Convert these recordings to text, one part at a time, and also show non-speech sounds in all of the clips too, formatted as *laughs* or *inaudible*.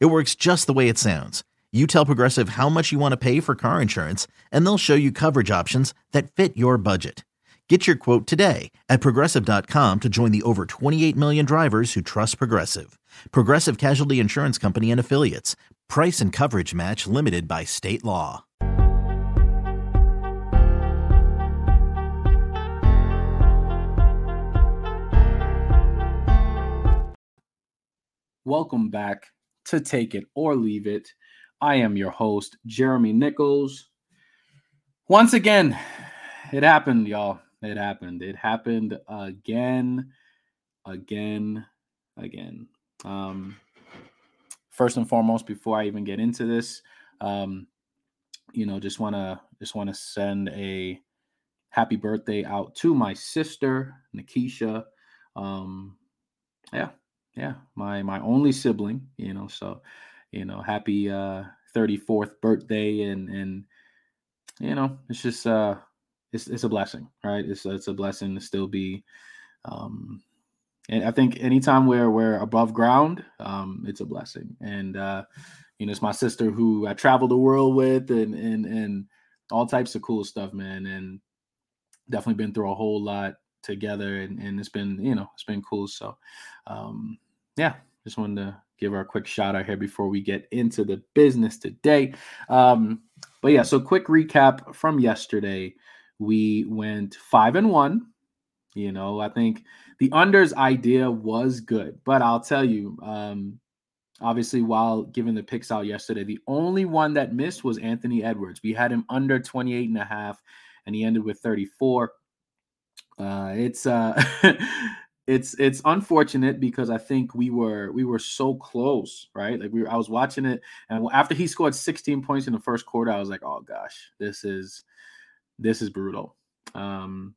It works just the way it sounds. You tell Progressive how much you want to pay for car insurance, and they'll show you coverage options that fit your budget. Get your quote today at progressive.com to join the over 28 million drivers who trust Progressive. Progressive Casualty Insurance Company and Affiliates. Price and coverage match limited by state law. Welcome back to Take It or Leave It. I am your host, Jeremy Nichols. Once again, it happened, y'all. It happened. It happened again, again, again. Um, first and foremost, before I even get into this, um, you know, just wanna just wanna send a happy birthday out to my sister, Nikisha. Um, yeah, yeah, my my only sibling, you know, so you know, happy uh 34th birthday and and you know, it's just uh it's it's a blessing, right? It's it's a blessing to still be um and I think anytime we're we're above ground, um, it's a blessing. And uh, you know, it's my sister who I traveled the world with and and and all types of cool stuff, man. And definitely been through a whole lot together and, and it's been, you know, it's been cool. So um yeah, just wanted to give our quick shout out here before we get into the business today. Um, but yeah, so quick recap from yesterday. We went five and one. You know, I think the unders idea was good, but I'll tell you, um, obviously, while giving the picks out yesterday, the only one that missed was Anthony Edwards. We had him under 28 and a half, and he ended with 34. Uh, it's uh *laughs* it's it's unfortunate because I think we were we were so close, right? Like we were, I was watching it, and after he scored 16 points in the first quarter, I was like, oh gosh, this is this is brutal. Um,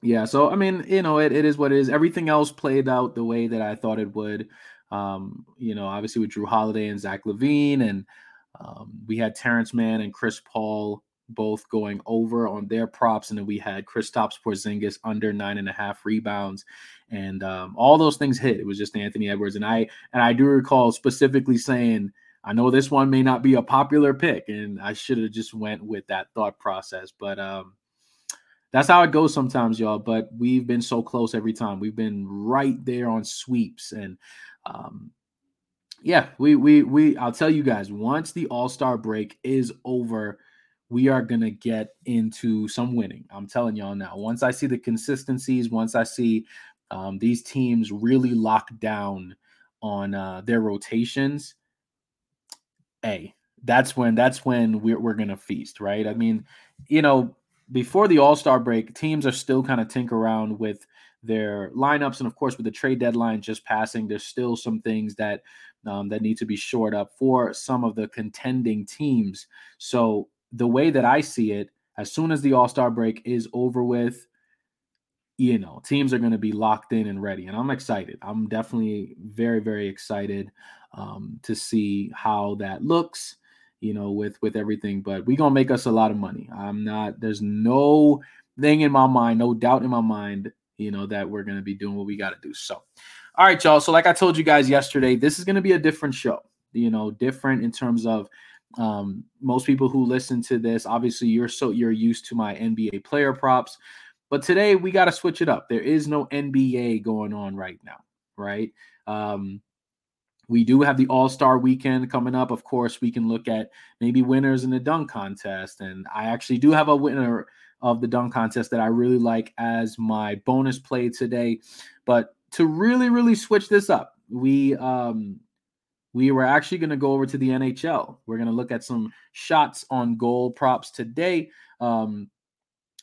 yeah, so I mean, you know, it, it is what it is. Everything else played out the way that I thought it would. Um, you know, obviously with Jrue Holiday and Zach LaVine, and um, we had Terrence Mann and Chris Paul both going over on their props, and then we had Kristaps Porzingis under nine and a half rebounds, and um, all those things hit. It was just Anthony Edwards, and I and I do recall specifically saying, I know this one may not be a popular pick, and I should have just went with that thought process, but um, that's how it goes sometimes, y'all. But we've been so close every time. We've been right there on sweeps, and um, yeah, we we we. I'll tell you guys, once the All Star break is over we are going to get into some winning. I'm telling y'all now. Once I see the consistencies, once I see um, these teams really lock down on uh, their rotations, hey, that's when that's when we're, we're to feast, right? I mean, you know, before the All Star break, teams are still kind of tinker around with their lineups, and of course, with the trade deadline just passing, there's still some things that um, that need to be shored up for some of the contending teams. So the way that I see it, as soon as the All Star break is over with, you know, teams are going to be locked in and ready. And I'm excited. I'm definitely very, very excited um, to see how that looks, you know, with with everything. But we're gonna make us a lot of money. I'm not. There's no thing in my mind, no doubt in my mind, you know, that we're gonna be doing what we got to do. So, all right, y'all. So, like I told you guys yesterday, this is gonna be a different show. You know, different in terms of um, most people who listen to this, obviously, you're so you're used to my NBA player props, but today we got to switch it up. There is no NBA going on right now, right? Um, we do have the All Star weekend coming up. Of course, we can look at maybe winners in the dunk contest, and I actually do have a winner of the dunk contest that I really like as my bonus play today. But to really, really switch this up, we um, we were actually going to go over to the NHL. We're going to look at some shots on goal props today. Um,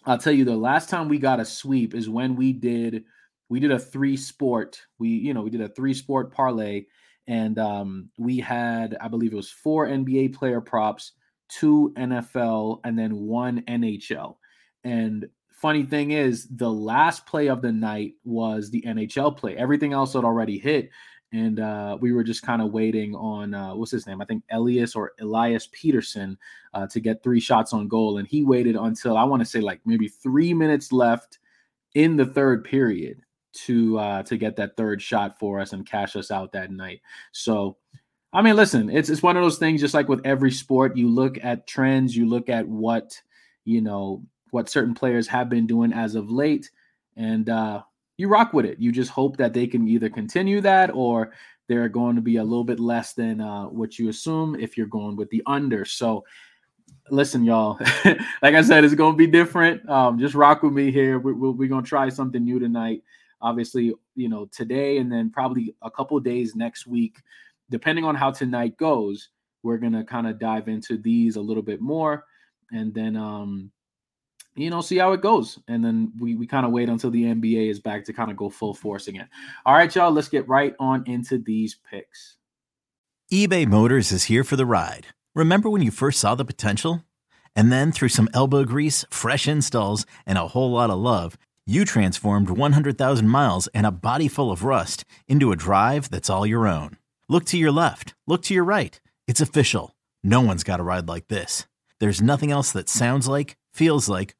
I'll tell you the last time we got a sweep is when we did we did a three sport. We you know we did a three sport parlay, and um, we had, I believe it was four NBA player props, two NFL, and then one NHL. And funny thing is, the last play of the night was the NHL play. Everything else had already hit. And uh, we were just kind of waiting on uh, what's his name? I think Elias or Elias Pettersson uh, to get three shots on goal. And he waited until I want to say like maybe three minutes left in the third period to uh to get that third shot for us and cash us out that night. So I mean, listen, it's it's one of those things just like with every sport, you look at trends, you look at what, you know, what certain players have been doing as of late and uh you rock with it. You just hope that they can either continue that or they're going to be a little bit less than uh, what you assume if you're going with the under. So listen, y'all. *laughs* like I said, it's going to be different. Um, just rock with me here. We're, we're going to try something new tonight obviously, you know, today and then probably a couple days next week, depending on how tonight goes, we're gonna kind of dive into these a little bit more, and then um, you know, see how it goes, and then we we kind of wait until the NBA is back to kind of go full force again. All right, y'all, let's get right on into these picks. eBay Motors is here for the ride. Remember when you first saw the potential? And then through some elbow grease, fresh installs, and a whole lot of love you transformed 100,000 miles and a body full of rust into a drive that's all your own. Look to your left, look to your right. It's official. No one's got a ride like this. There's nothing else that sounds like, feels like,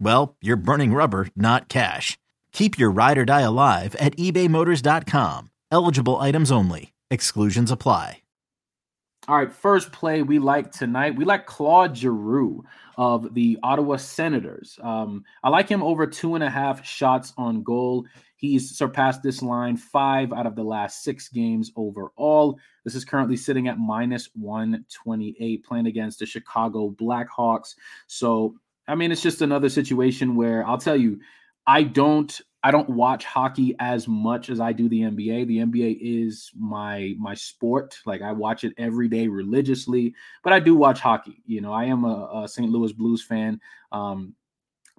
well, you're burning rubber, not cash. Keep your ride or die alive at ebaymotors.com. Eligible items only. Exclusions apply. All right, first play we like tonight. We like Claude Giroux of the Ottawa Senators. Um, I like him over two and a half shots on goal. He's surpassed this line five out of the last six games overall. This is currently sitting at minus 128, playing against the Chicago Blackhawks. So, I mean, it's just another situation where I'll tell you, I don't I don't watch hockey as much as I do the NBA. The NBA is my my sport. Like I watch it every day religiously, but I do watch hockey. You know, I am a, a St. Louis Blues fan. Um,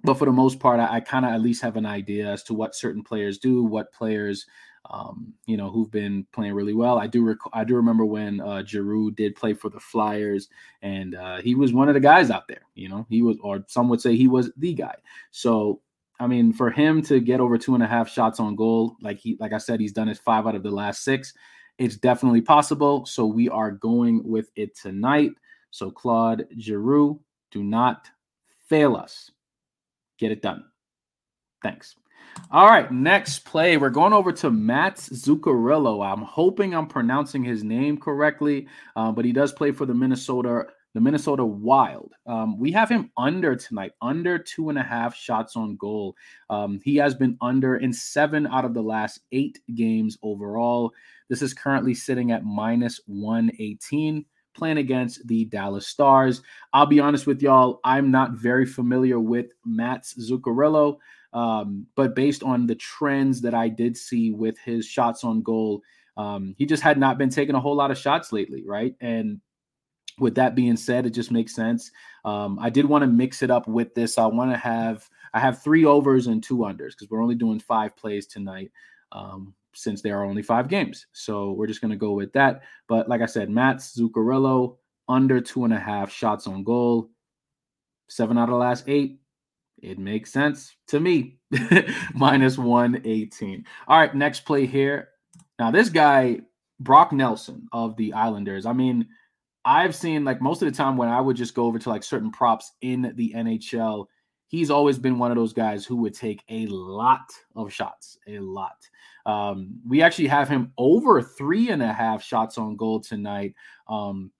but for the most part, I, I kind of at least have an idea as to what certain players do, what players, um, you know, who've been playing really well. I do rec- I do remember when uh, Giroux did play for the Flyers, and uh, he was one of the guys out there. You know, he was, or some would say he was the guy. So I mean, for him to get over two and a half shots on goal, like he, like I said, he's done it five out of the last six. It's definitely possible. So we are going with it tonight. So Claude Giroux, do not fail us. Get it done. Thanks. All right, next play. We're going over to Mats Zuccarello. I'm hoping I'm pronouncing his name correctly, uh, but he does play for the Minnesota the Minnesota Wild. Um, we have him under tonight, under two and a half shots on goal. Um, he has been under in seven out of the last eight games overall. This is currently sitting at minus 118, playing against the Dallas Stars. I'll be honest with y'all, I'm not very familiar with Mats Zuccarello, um, but based on the trends that I did see with his shots on goal, um, he just had not been taking a whole lot of shots lately, right? And with that being said, it just makes sense. Um, I did want to mix it up with this. I want to have I have three overs and two unders because we're only doing five plays tonight. Um, since there are only five games. So we're just going to go with that. But like I said, Mats Zuccarello under two and a half shots on goal, seven out of the last eight. It makes sense to me. *laughs* Minus 118. All right, next play here. Now, this guy, Brock Nelson of the Islanders, I mean, I've seen like most of the time when I would just go over to like certain props in the NHL, he's always been one of those guys who would take a lot of shots, a lot. Um, we actually have him over three and a half shots on goal tonight. Um,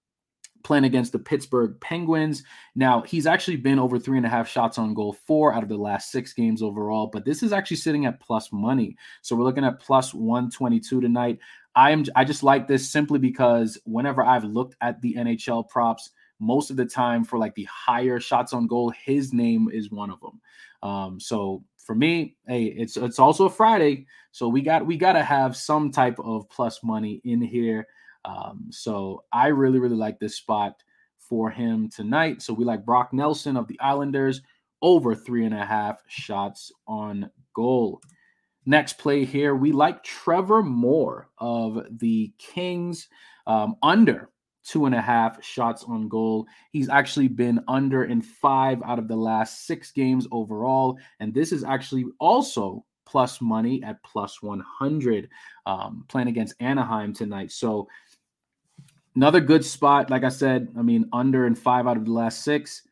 playing against the Pittsburgh Penguins. Now, he's actually been over three and a half shots on goal four out of the last six games overall, but this is actually sitting at plus money. So we're looking at plus 122 tonight. I am I just like this simply because whenever I've looked at the NHL props, most of the time for like the higher shots on goal, his name is one of them. Um, so for me, hey, it's it's also a Friday, so we got we got to have some type of plus money in here. Um, so I really really like this spot for him tonight. So we like Brock Nelson of the Islanders over three and a half shots on goal. Next play here, we like Trevor Moore of the Kings um, under two and a half shots on goal. He's actually been under in five out of the last six games overall. And this is actually also plus money at plus 100 um, playing against Anaheim tonight. So another good spot. Like I said, I mean, under and five out of the last six.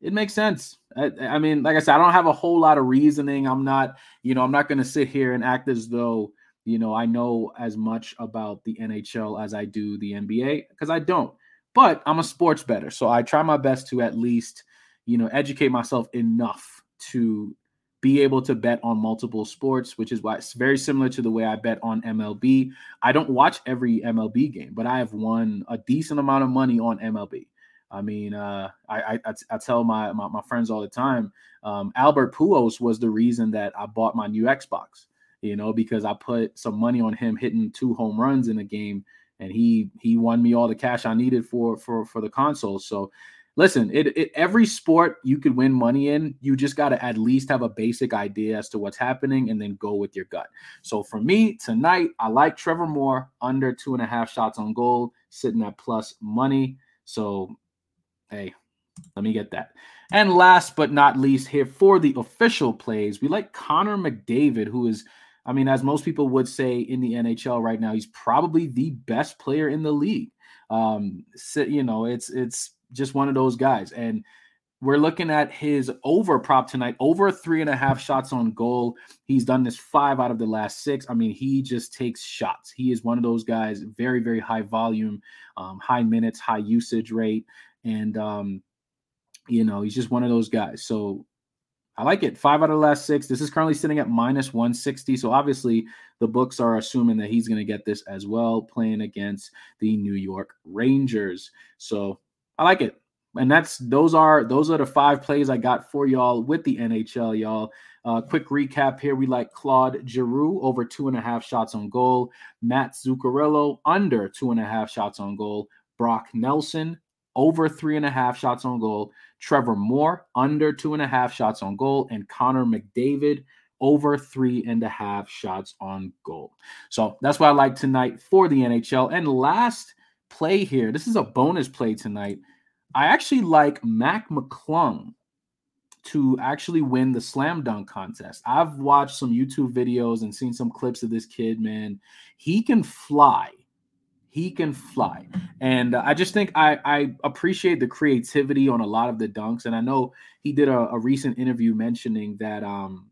It makes sense. I, I mean, like I said, I don't have a whole lot of reasoning. I'm not, you know, I'm not going to sit here and act as though you know, I know as much about the NHL as I do the NBA because I don't. But I'm a sports bettor, so I try my best to at least, you know, educate myself enough to be able to bet on multiple sports, which is why it's very similar to the way I bet on MLB. I don't watch every MLB game, but I have won a decent amount of money on MLB. I mean, uh, I, I, I tell my, my, my friends all the time, um, Albert Pujols was the reason that I bought my new Xbox you know, because I put some money on him hitting two home runs in a game, and he he won me all the cash I needed for for for the console. So listen, it, it every sport you could win money in, you just got to at least have a basic idea as to what's happening and then go with your gut. So for me tonight, I like Trevor Moore under two and a half shots on goal, sitting at plus money. So hey, let me get that. And last but not least, here for the official plays, we like Connor McDavid, who is I mean, as most people would say in the NHL right now, he's probably the best player in the league. Um, so, you know, it's it's just one of those guys, and we're looking at his over prop tonight, over three and a half shots on goal. He's done this five out of the last six. I mean, he just takes shots. He is one of those guys, very very high volume, um, high minutes, high usage rate, and um, you know, he's just one of those guys. So I like it. Five out of the last six. This is currently sitting at minus 160. So obviously, the books are assuming that he's going to get this as well, playing against the New York Rangers. So I like it. And that's those are those are the five plays I got for y'all with the NHL, y'all. Uh, quick recap here: we like Claude Giroux over two and a half shots on goal, Matt Zuccarello under two and a half shots on goal, Brock Nelson over three and a half shots on goal. Trevor Moore under two and a half shots on goal, and Connor McDavid over three and a half shots on goal. So that's what I like tonight for the NHL. And last play here, this is a bonus play tonight. I actually like Mac McClung to actually win the slam dunk contest. I've watched some YouTube videos and seen some clips of this kid, man. He can fly. He can fly. And uh, I just think I, I appreciate the creativity on a lot of the dunks. And I know he did a, a recent interview mentioning that, um,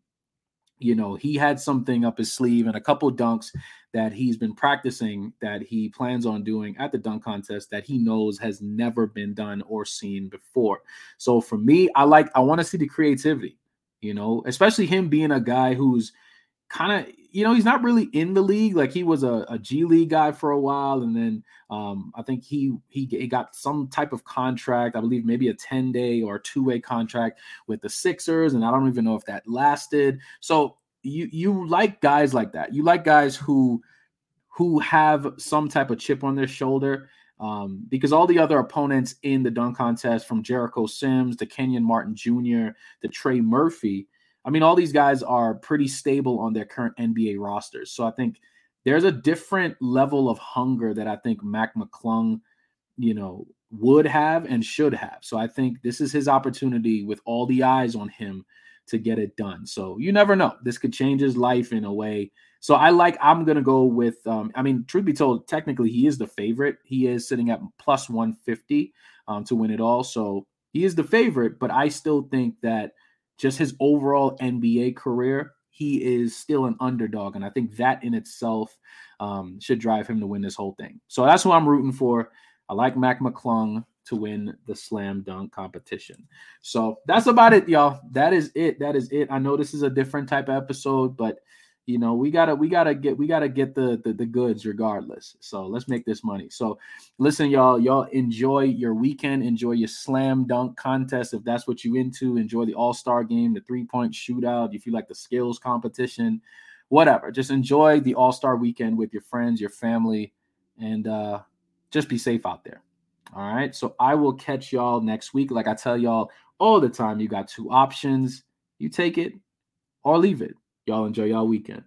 you know, he had something up his sleeve and a couple dunks that he's been practicing that he plans on doing at the dunk contest that he knows has never been done or seen before. So for me, I like, I want to see the creativity, you know, especially him being a guy who's kind of you know he's not really in the league. Like he was a, a g league guy for a while and then um, i think he, he he got some type of contract i believe maybe a 10 day or two way contract with the sixers and i don't even know if that lasted. So you you like guys like that. You like guys who who have some type of chip on their shoulder um, because all the other opponents in the dunk contest from jericho sims to kenyon martin jr to trey murphy I mean, all these guys are pretty stable on their current NBA rosters. So I think there's a different level of hunger that I think Mac McClung, you know, would have and should have. So I think this is his opportunity with all the eyes on him to get it done. So you never know. This could change his life in a way. So I like, I'm going to go with, um, I mean, truth be told, technically he is the favorite. He is sitting at plus 150 um, to win it all. So he is the favorite, but I still think that just his overall NBA career, he is still an underdog. And I think that in itself um, should drive him to win this whole thing. So that's who I'm rooting for. I like Mac McClung to win the slam dunk competition. So that's about it, y'all. That is it. That is it. I know this is a different type of episode, but you know we gotta we gotta get we gotta get the, the the goods regardless. So let's make this money. So listen y'all y'all enjoy your weekend. Enjoy your slam dunk contest. If that's what you into enjoy the all-star game the three-point shootout. If you like the skills competition whatever. Just enjoy the all-star weekend with your friends your family and uh just be safe out there. All right? So i will catch y'all next week. Like i tell y'all all the time you got two options. You take it or leave it Y'all enjoy y'all weekend.